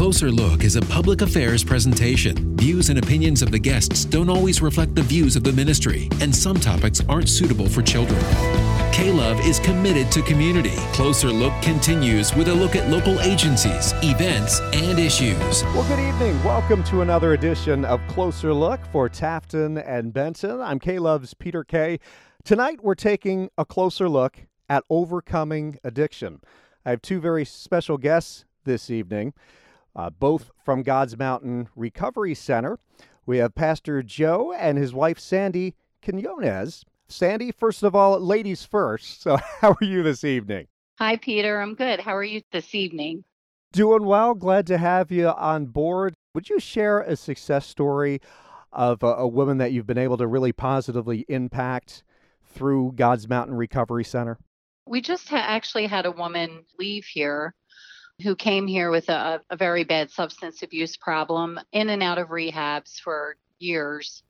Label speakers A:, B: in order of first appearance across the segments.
A: Closer Look is a public affairs presentation. Views and opinions of the guests don't always reflect the views of the ministry, and some topics aren't suitable for children. K Love is committed to community. Closer Look continues with a look at local agencies, events, and issues.
B: Well, good evening. Welcome to another edition of Closer Look for Tafton and Benson. I'm K Love's Peter Kay. Tonight, we're taking a closer look at overcoming addiction. I have two very special guests this evening uh, both from God's Mountain Recovery Center. We have Pastor Joe and his wife Sandy Quinones. Sandy, first of all, ladies first. So, how are you this evening?
C: Hi, Peter. I'm good. How are you this evening?
B: Doing well. Glad to have you on board. Would you share a success story of a, a woman that you've been able to really positively impact through God's Mountain Recovery Center?
C: We just ha- actually had a woman leave here who came here with a, a very bad substance abuse problem, in and out of rehabs for years.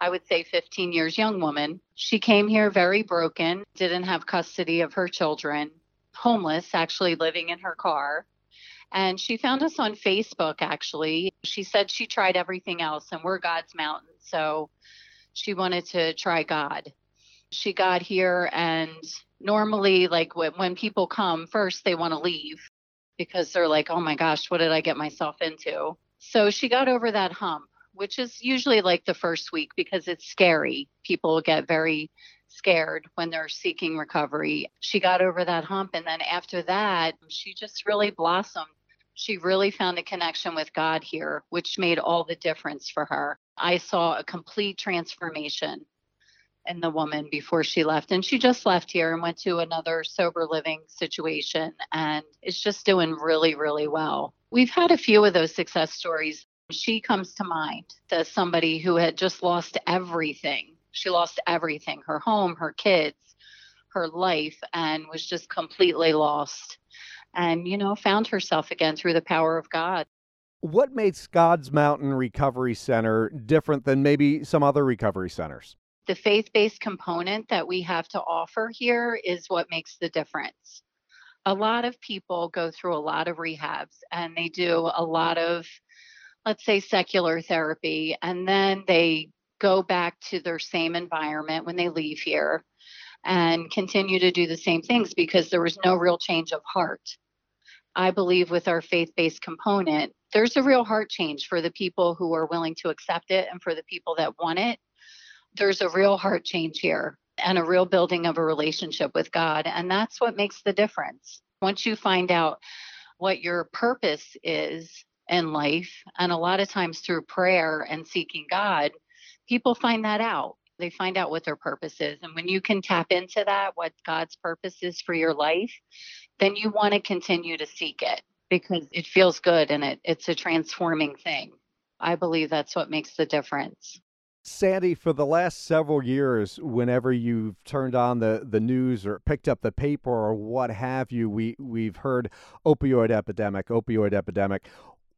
C: I would say 15 years, young woman. She came here very broken, didn't have custody of her children, homeless, actually living in her car. And she found us on Facebook, actually. She said she tried everything else, and we're God's mountain. So she wanted to try God. She got here, and normally, like when, when people come, first they want to leave because they're like, oh my gosh, what did I get myself into? So she got over that hump, which is usually like the first week because it's scary. People get very scared when they're seeking recovery. She got over that hump. And then after that, she just really blossomed. She really found a connection with God here, which made all the difference for her. I saw a complete transformation in the woman before she left. And she just left here and went to another sober living situation and is just doing really, really well. We've had a few of those success stories. She comes to mind as somebody who had just lost everything. She lost everything her home, her kids, her life, and was just completely lost. And, you know, found herself again through the power of God.
B: What makes God's Mountain Recovery Center different than maybe some other recovery centers?
C: The faith based component that we have to offer here is what makes the difference. A lot of people go through a lot of rehabs and they do a lot of, let's say, secular therapy, and then they go back to their same environment when they leave here and continue to do the same things because there was no real change of heart. I believe with our faith based component, there's a real heart change for the people who are willing to accept it and for the people that want it there's a real heart change here and a real building of a relationship with God. And that's what makes the difference. Once you find out what your purpose is in life, and a lot of times through prayer and seeking God, people find that out. They find out what their purpose is. And when you can tap into that, what God's purpose is for your life, then you want to continue to seek it because it feels good and it, it's a transforming thing. I believe that's what makes the difference.
B: Sandy, for the last several years, whenever you've turned on the, the news or picked up the paper or what have you, we, we've heard opioid epidemic, opioid epidemic.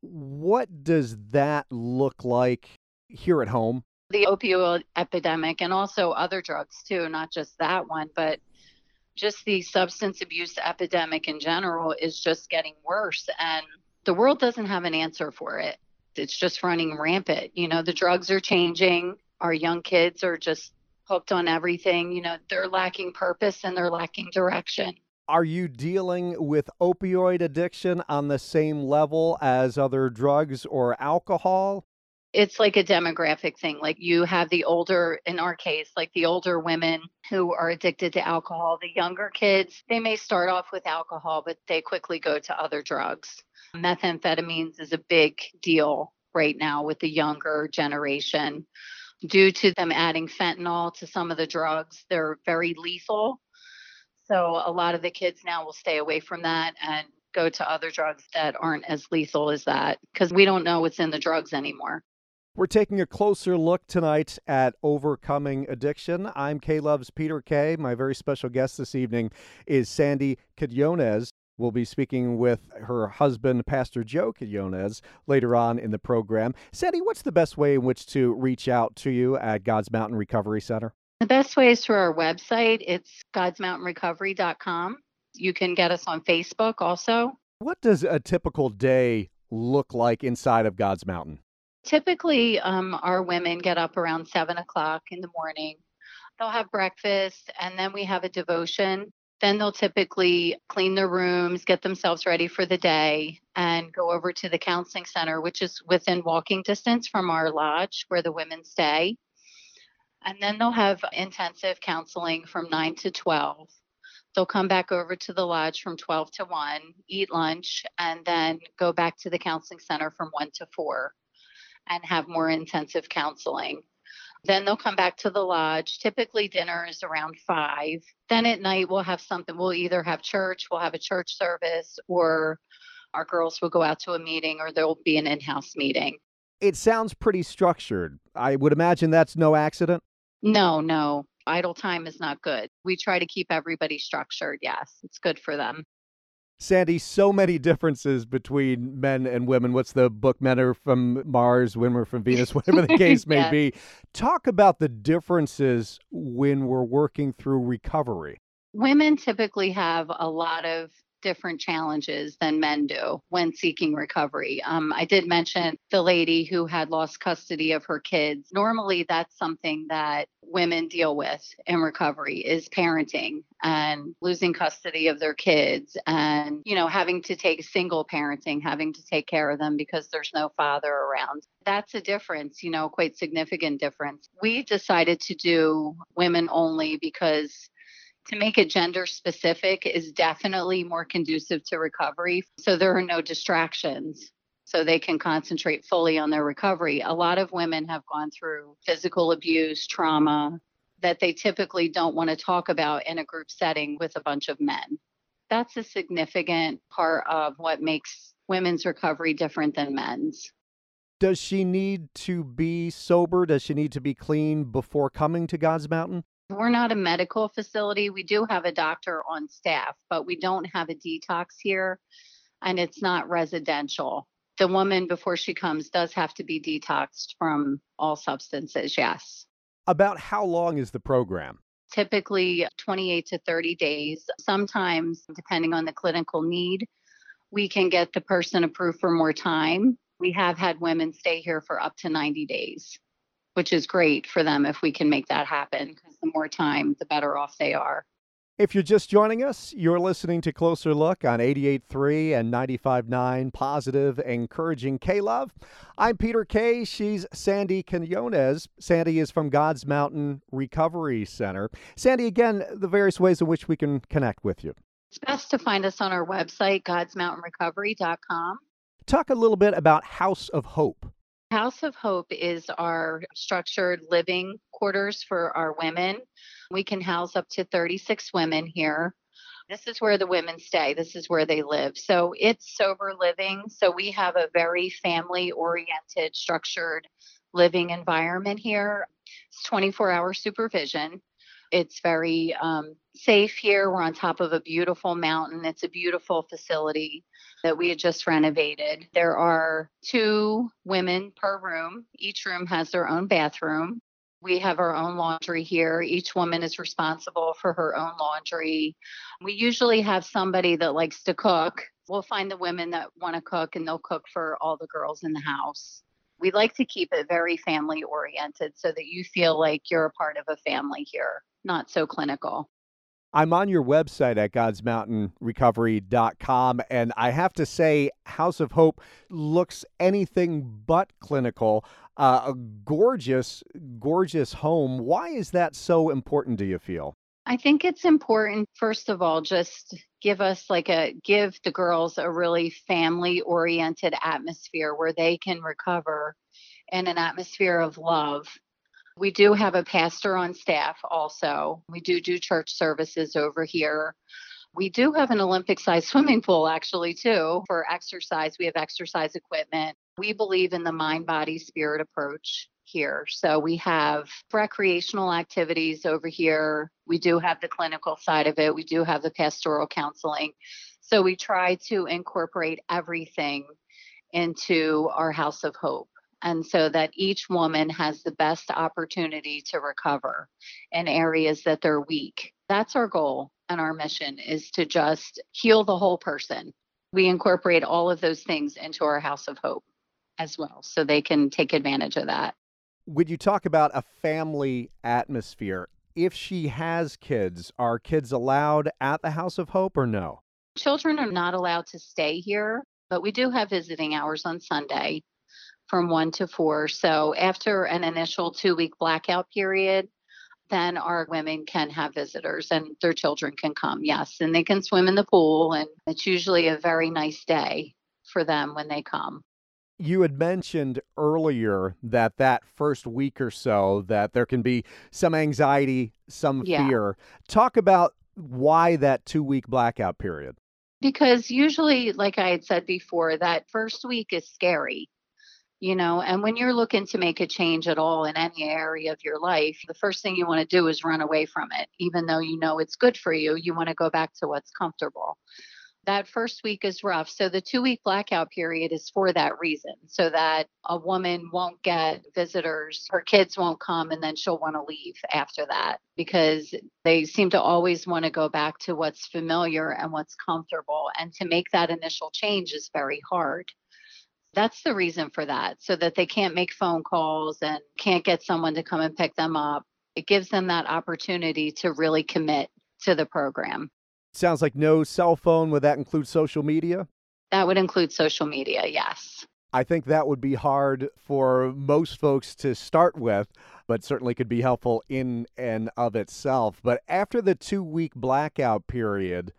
B: What does that look like here at home?
C: The opioid epidemic and also other drugs too, not just that one, but just the substance abuse epidemic in general is just getting worse. And the world doesn't have an answer for it it's just running rampant. You know, the drugs are changing. Our young kids are just hooked on everything. You know, they're lacking purpose and they're lacking direction.
B: Are you dealing with opioid addiction on the same level as other drugs or alcohol?
C: It's like a demographic thing. Like you have the older, in our case, like the older women who are addicted to alcohol. The younger kids, they may start off with alcohol, but they quickly go to other drugs. Methamphetamines is a big deal right now with the younger generation due to them adding fentanyl to some of the drugs. They're very lethal. So a lot of the kids now will stay away from that and go to other drugs that aren't as lethal as that because we don't know what's in the drugs anymore.
B: We're taking a closer look tonight at overcoming addiction. I'm K Love's Peter Kay. My very special guest this evening is Sandy Quinones. We'll be speaking with her husband, Pastor Joe Quinones, later on in the program. Sandy, what's the best way in which to reach out to you at God's Mountain Recovery Center?
C: The best way is through our website. It's godsmountainrecovery.com. You can get us on Facebook also.
B: What does a typical day look like inside of God's Mountain?
C: Typically, um, our women get up around seven o'clock in the morning. They'll have breakfast and then we have a devotion. Then they'll typically clean their rooms, get themselves ready for the day, and go over to the counseling center, which is within walking distance from our lodge where the women stay. And then they'll have intensive counseling from 9 to 12. They'll come back over to the lodge from 12 to 1, eat lunch, and then go back to the counseling center from 1 to 4 and have more intensive counseling. Then they'll come back to the lodge. Typically, dinner is around 5. Then at night, we'll have something. We'll either have church, we'll have a church service, or our girls will go out to a meeting, or there'll be an in house meeting.
B: It sounds pretty structured. I would imagine that's no accident.
C: No, no. Idle time is not good. We try to keep everybody structured. Yes, it's good for them.
B: Sandy, so many differences between men and women. What's the book? Men are from Mars, women are from Venus, whatever the case may be. Talk about the differences when we're working through recovery.
C: Women typically have a lot of different challenges than men do when seeking recovery. Um, I did mention the lady who had lost custody of her kids. Normally, that's something that women deal with in recovery is parenting and losing custody of their kids and you know having to take single parenting having to take care of them because there's no father around that's a difference you know quite significant difference we decided to do women only because to make it gender specific is definitely more conducive to recovery. So there are no distractions. So they can concentrate fully on their recovery. A lot of women have gone through physical abuse, trauma that they typically don't want to talk about in a group setting with a bunch of men. That's a significant part of what makes women's recovery different than men's.
B: Does she need to be sober? Does she need to be clean before coming to God's Mountain?
C: We're not a medical facility. We do have a doctor on staff, but we don't have a detox here and it's not residential. The woman before she comes does have to be detoxed from all substances, yes.
B: About how long is the program?
C: Typically 28 to 30 days. Sometimes, depending on the clinical need, we can get the person approved for more time. We have had women stay here for up to 90 days which is great for them if we can make that happen because the more time, the better off they are.
B: If you're just joining us, you're listening to Closer Look on 88.3 and 95.9 Positive, encouraging K-Love. I'm Peter Kay. She's Sandy Quinones. Sandy is from God's Mountain Recovery Center. Sandy, again, the various ways in which we can connect with you.
C: It's best to find us on our website, godsmountainrecovery.com.
B: Talk a little bit about House of Hope.
C: House of Hope is our structured living quarters for our women. We can house up to 36 women here. This is where the women stay. This is where they live. So it's sober living. So we have a very family oriented, structured living environment here. It's 24 hour supervision. It's very um, safe here. We're on top of a beautiful mountain. It's a beautiful facility that we had just renovated. There are two women per room. Each room has their own bathroom. We have our own laundry here. Each woman is responsible for her own laundry. We usually have somebody that likes to cook. We'll find the women that want to cook and they'll cook for all the girls in the house. We like to keep it very family oriented so that you feel like you're a part of a family here, not so clinical.
B: I'm on your website at godsmountainrecovery.com, and I have to say, House of Hope looks anything but clinical. Uh, a gorgeous, gorgeous home. Why is that so important, do you feel?
C: I think it's important, first of all, just give us like a give the girls a really family oriented atmosphere where they can recover in an atmosphere of love we do have a pastor on staff also. We do do church services over here. We do have an Olympic sized swimming pool actually, too, for exercise. We have exercise equipment. We believe in the mind, body, spirit approach here. So we have recreational activities over here. We do have the clinical side of it. We do have the pastoral counseling. So we try to incorporate everything into our House of Hope and so that each woman has the best opportunity to recover in areas that they're weak. That's our goal and our mission is to just heal the whole person We incorporate all of those things into our House of Hope as well, so they can take advantage of that.
B: Would you talk about a family atmosphere? If she has kids, are kids allowed at the House of Hope or no?
C: Children are not allowed to stay here, but we do have visiting hours on Sunday from 1 to 4. So after an initial two week blackout period, then our women can have visitors and their children can come, yes. And they can swim in the pool, and it's usually a very nice day for them when they come.
B: You had mentioned earlier that that first week or so that there can be some anxiety, some
C: Yeah.
B: fear. Talk about why that 2-week blackout period.
C: Because usually, like I had said before, that first week is scary, you know, and when you're looking to make a change at all in any area of your life, the first thing you want to do is run away from it. Even though you know it's good for you, you want to go back to what's comfortable. That first week is rough. So the two week blackout period is for that reason, so that a woman won't get visitors, her kids won't come, and then she'll want to leave after that because they seem to always want to go back to what's familiar and what's comfortable. And to make that initial change is very hard. That's the reason for that, so that they can't make phone calls and can't get someone to come and pick them up. It gives them that opportunity to really commit to the program.
B: Sounds like no cell phone. Would that include social media?
C: That would include social media, yes.
B: I think that would be hard for most folks to start with, but certainly could be helpful in and of itself. But after the two week blackout period,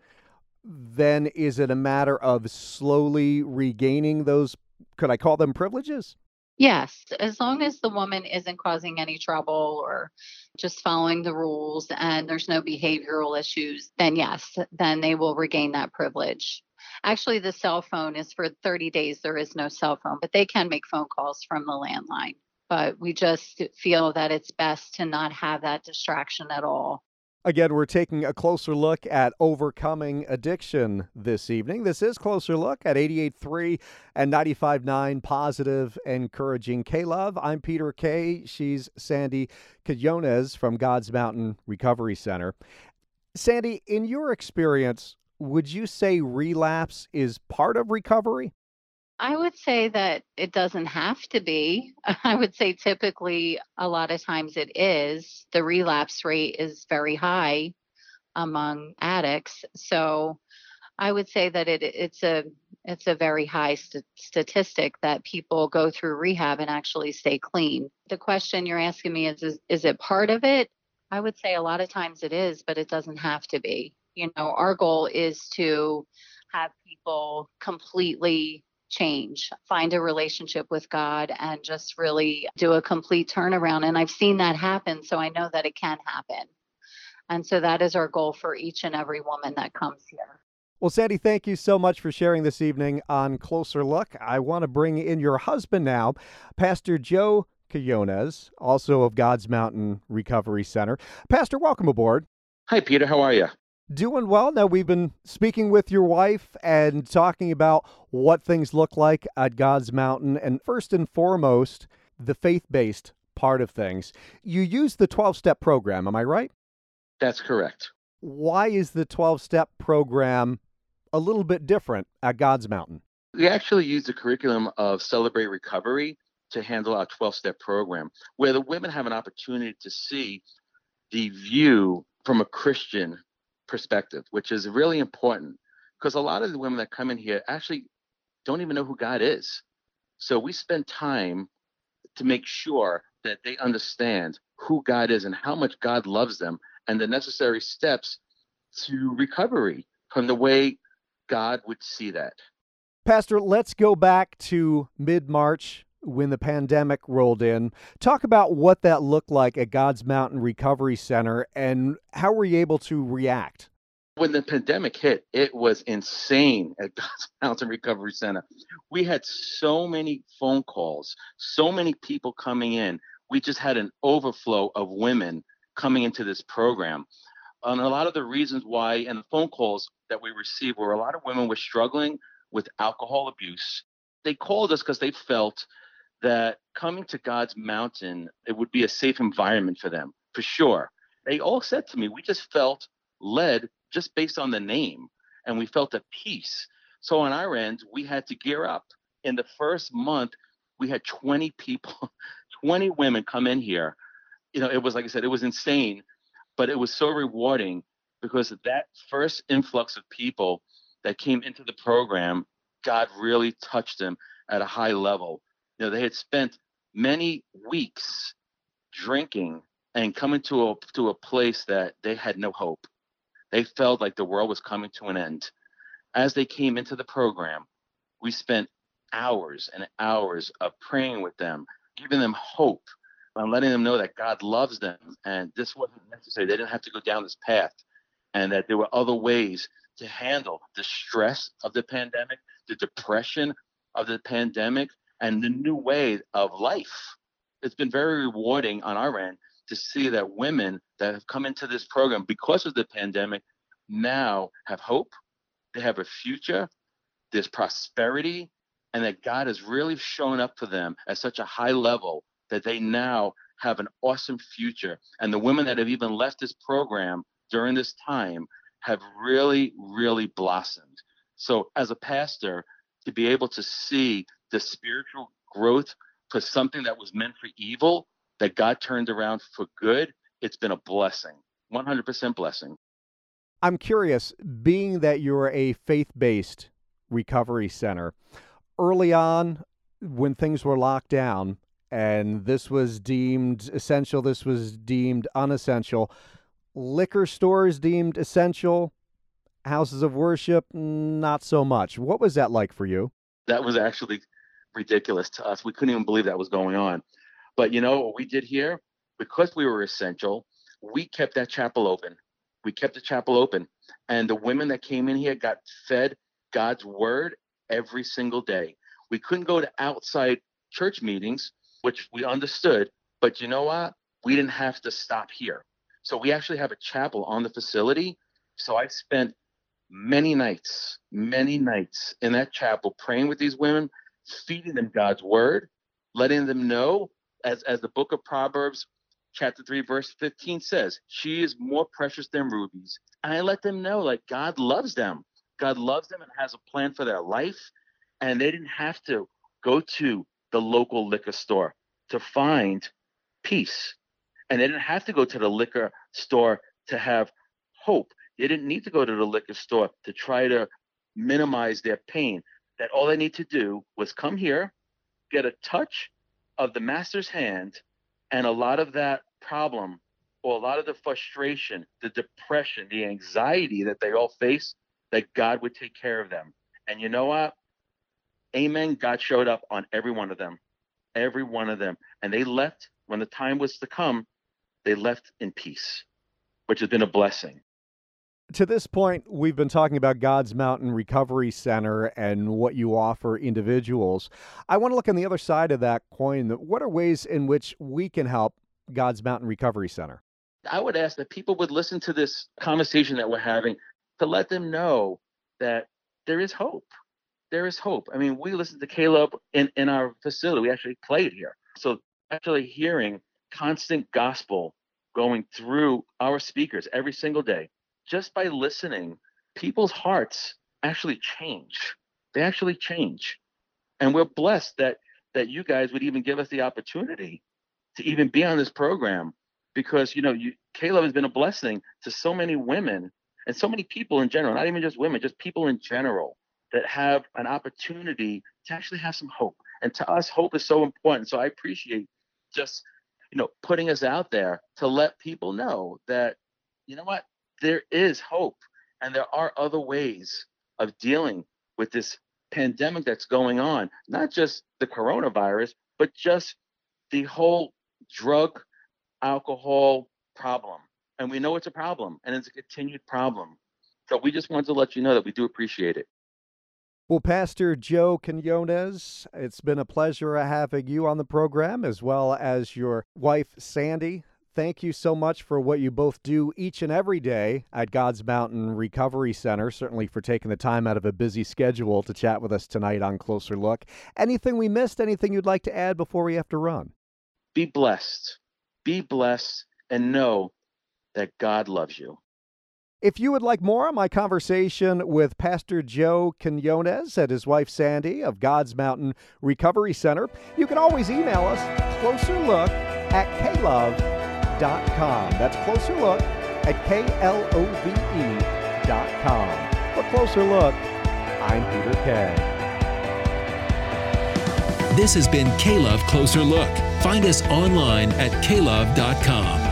B: then is it a matter of slowly regaining those, could I call them privileges?
C: Yes, as long as the woman isn't causing any trouble or just following the rules and there's no behavioral issues, then yes, then they will regain that privilege. Actually, the cell phone is for 30 days. There is no cell phone, but they can make phone calls from the landline. But we just feel that it's best to not have that distraction at all.
B: Again, we're taking a closer look at overcoming addiction this evening. This is Closer Look at 88.3 and 95.9 Positive, Encouraging K-Love. I'm Peter Kay. She's Sandy Quinones from God's Mountain Recovery Center. Sandy, in your experience, would you say relapse is part of recovery?
C: I would say that it doesn't have to be. I would say typically a lot of times it is. The relapse rate is very high among addicts. So I would say that it it's a it's a very high st- statistic that people go through rehab and actually stay clean. The question you're asking me is, is is it part of it? I would say a lot of times it is, but it doesn't have to be. You know, our goal is to have people completely change, find a relationship with God, and just really do a complete turnaround. And I've seen that happen, so I know that it can happen. And so that is our goal for each and every woman that comes here.
B: Well, Sandy, thank you so much for sharing this evening on Closer Look. I want to bring in your husband now, Pastor Joe Quinones, also of God's Mountain Recovery Center. Pastor, welcome aboard.
D: Hi, Peter. How are you?
B: Doing well. Now, we've been speaking with your wife and talking about what things look like at God's Mountain. And first and foremost, the faith based part of things. You use the 12 step program, am I right?
D: That's correct.
B: Why is the 12 step program a little bit different at God's Mountain?
D: We actually use the curriculum of Celebrate Recovery to handle our 12 step program, where the women have an opportunity to see the view from a Christian perspective, which is really important because a lot of the women that come in here actually don't even know who God is. So we spend time to make sure that they understand who God is and how much God loves them and the necessary steps to recovery from the way God would see that.
B: Pastor, let's go back to mid March when the pandemic rolled in. Talk about what that looked like at God's Mountain Recovery Center and how were you able to react?
D: When the pandemic hit, it was insane at God's Mountain Recovery Center. We had so many phone calls, so many people coming in. We just had an overflow of women coming into this program. And a lot of the reasons why, and the phone calls that we received, were a lot of women were struggling with alcohol abuse. They called us because they felt that coming to God's mountain, it would be a safe environment for them, for sure. They all said to me, we just felt led just based on the name, and we felt at peace. So on our end, we had to gear up. In the first month, we had 20 people, 20 women come in here. You know, it was like I said, it was insane, but it was so rewarding because that first influx of people that came into the program, God really touched them at a high level. You know, they had spent many weeks drinking and coming to a to a place that they had no hope. They felt like the world was coming to an end. As they came into the program, we spent hours and hours of praying with them, giving them hope, and letting them know that God loves them and this wasn't necessary. They didn't have to go down this path and that there were other ways to handle the stress of the pandemic, the depression of the pandemic, and the new way of life. It's been very rewarding on our end to see that women that have come into this program because of the pandemic now have hope, they have a future, there's prosperity, and that God has really shown up for them at such a high level that they now have an awesome future. And the women that have even left this program during this time have really, really blossomed. So, as a pastor, to be able to see the spiritual growth for something that was meant for evil that God turned around for good, it's been a blessing, 100% blessing.
B: I'm curious, being that you're a faith based recovery center, early on when things were locked down and this was deemed essential, this was deemed unessential, liquor stores deemed essential, houses of worship, not so much. What was that like for you?
D: That was actually ridiculous to us. We couldn't even believe that was going on. But you know what we did here? Because we were essential, we kept that chapel open. We kept the chapel open. And the women that came in here got fed God's word every single day. We couldn't go to outside church meetings, which we understood. But you know what? We didn't have to stop here. So we actually have a chapel on the facility. So I spent many nights, many nights in that chapel praying with these women, feeding them God's word, letting them know, as, as the book of Proverbs, chapter 3, verse 15 says, she is more precious than rubies. And I let them know, like, God loves them. God loves them and has a plan for their life. And they didn't have to go to the local liquor store to find peace and they didn't have to go to the liquor store to have hope. They didn't need to go to the liquor store to try to minimize their pain. That all they need to do was come here, get a touch of the master's hand, and a lot of that problem or a lot of the frustration, the depression, the anxiety that they all face, that God would take care of them. And you know what? Amen. God showed up on every one of them, every one of them. And they left when the time was to come they left in peace, which has been a blessing.
B: To this point, we've been talking about God's Mountain Recovery Center and what you offer individuals. I want to look on the other side of that coin. What are ways in which we can help God's Mountain Recovery Center?
D: I would ask that people would listen to this conversation that we're having to let them know that there is hope. There is hope. I mean, we listened to K-Love in, in our facility. We actually played here. So actually hearing constant gospel going through our speakers every single day. Just by listening, people's hearts actually change. They actually change. And we're blessed that that you guys would even give us the opportunity to even be on this program because you know you K-Love has been a blessing to so many women and so many people in general, not even just women, just people in general that have an opportunity to actually have some hope. And to us, hope is so important. So I appreciate just you know, putting us out there to let people know that, you know what, there is hope and there are other ways of dealing with this pandemic that's going on, not just the coronavirus, but just the whole drug, alcohol problem. And we know it's a problem and it's a continued problem. So we just wanted to let you know that we do appreciate it.
B: Well, Pastor Joe Quinones, it's been a pleasure having you on the program as well as your wife, Sandy. Thank you so much for what you both do each and every day at God's Mountain Recovery Center. Certainly for taking the time out of a busy schedule to chat with us tonight on Closer Look. Anything we missed? Anything you'd like to add before we have to run?
D: Be blessed. Be blessed and know that God loves you.
B: If you would like more of my conversation with Pastor Joe Quinones and his wife Sandy of God's Mountain Recovery Center, you can always email us closer look at klove.com. That's closer look at klove.com. For closer look, I'm Peter Kay.
A: This has been K Love Closer Look. Find us online at klove.com.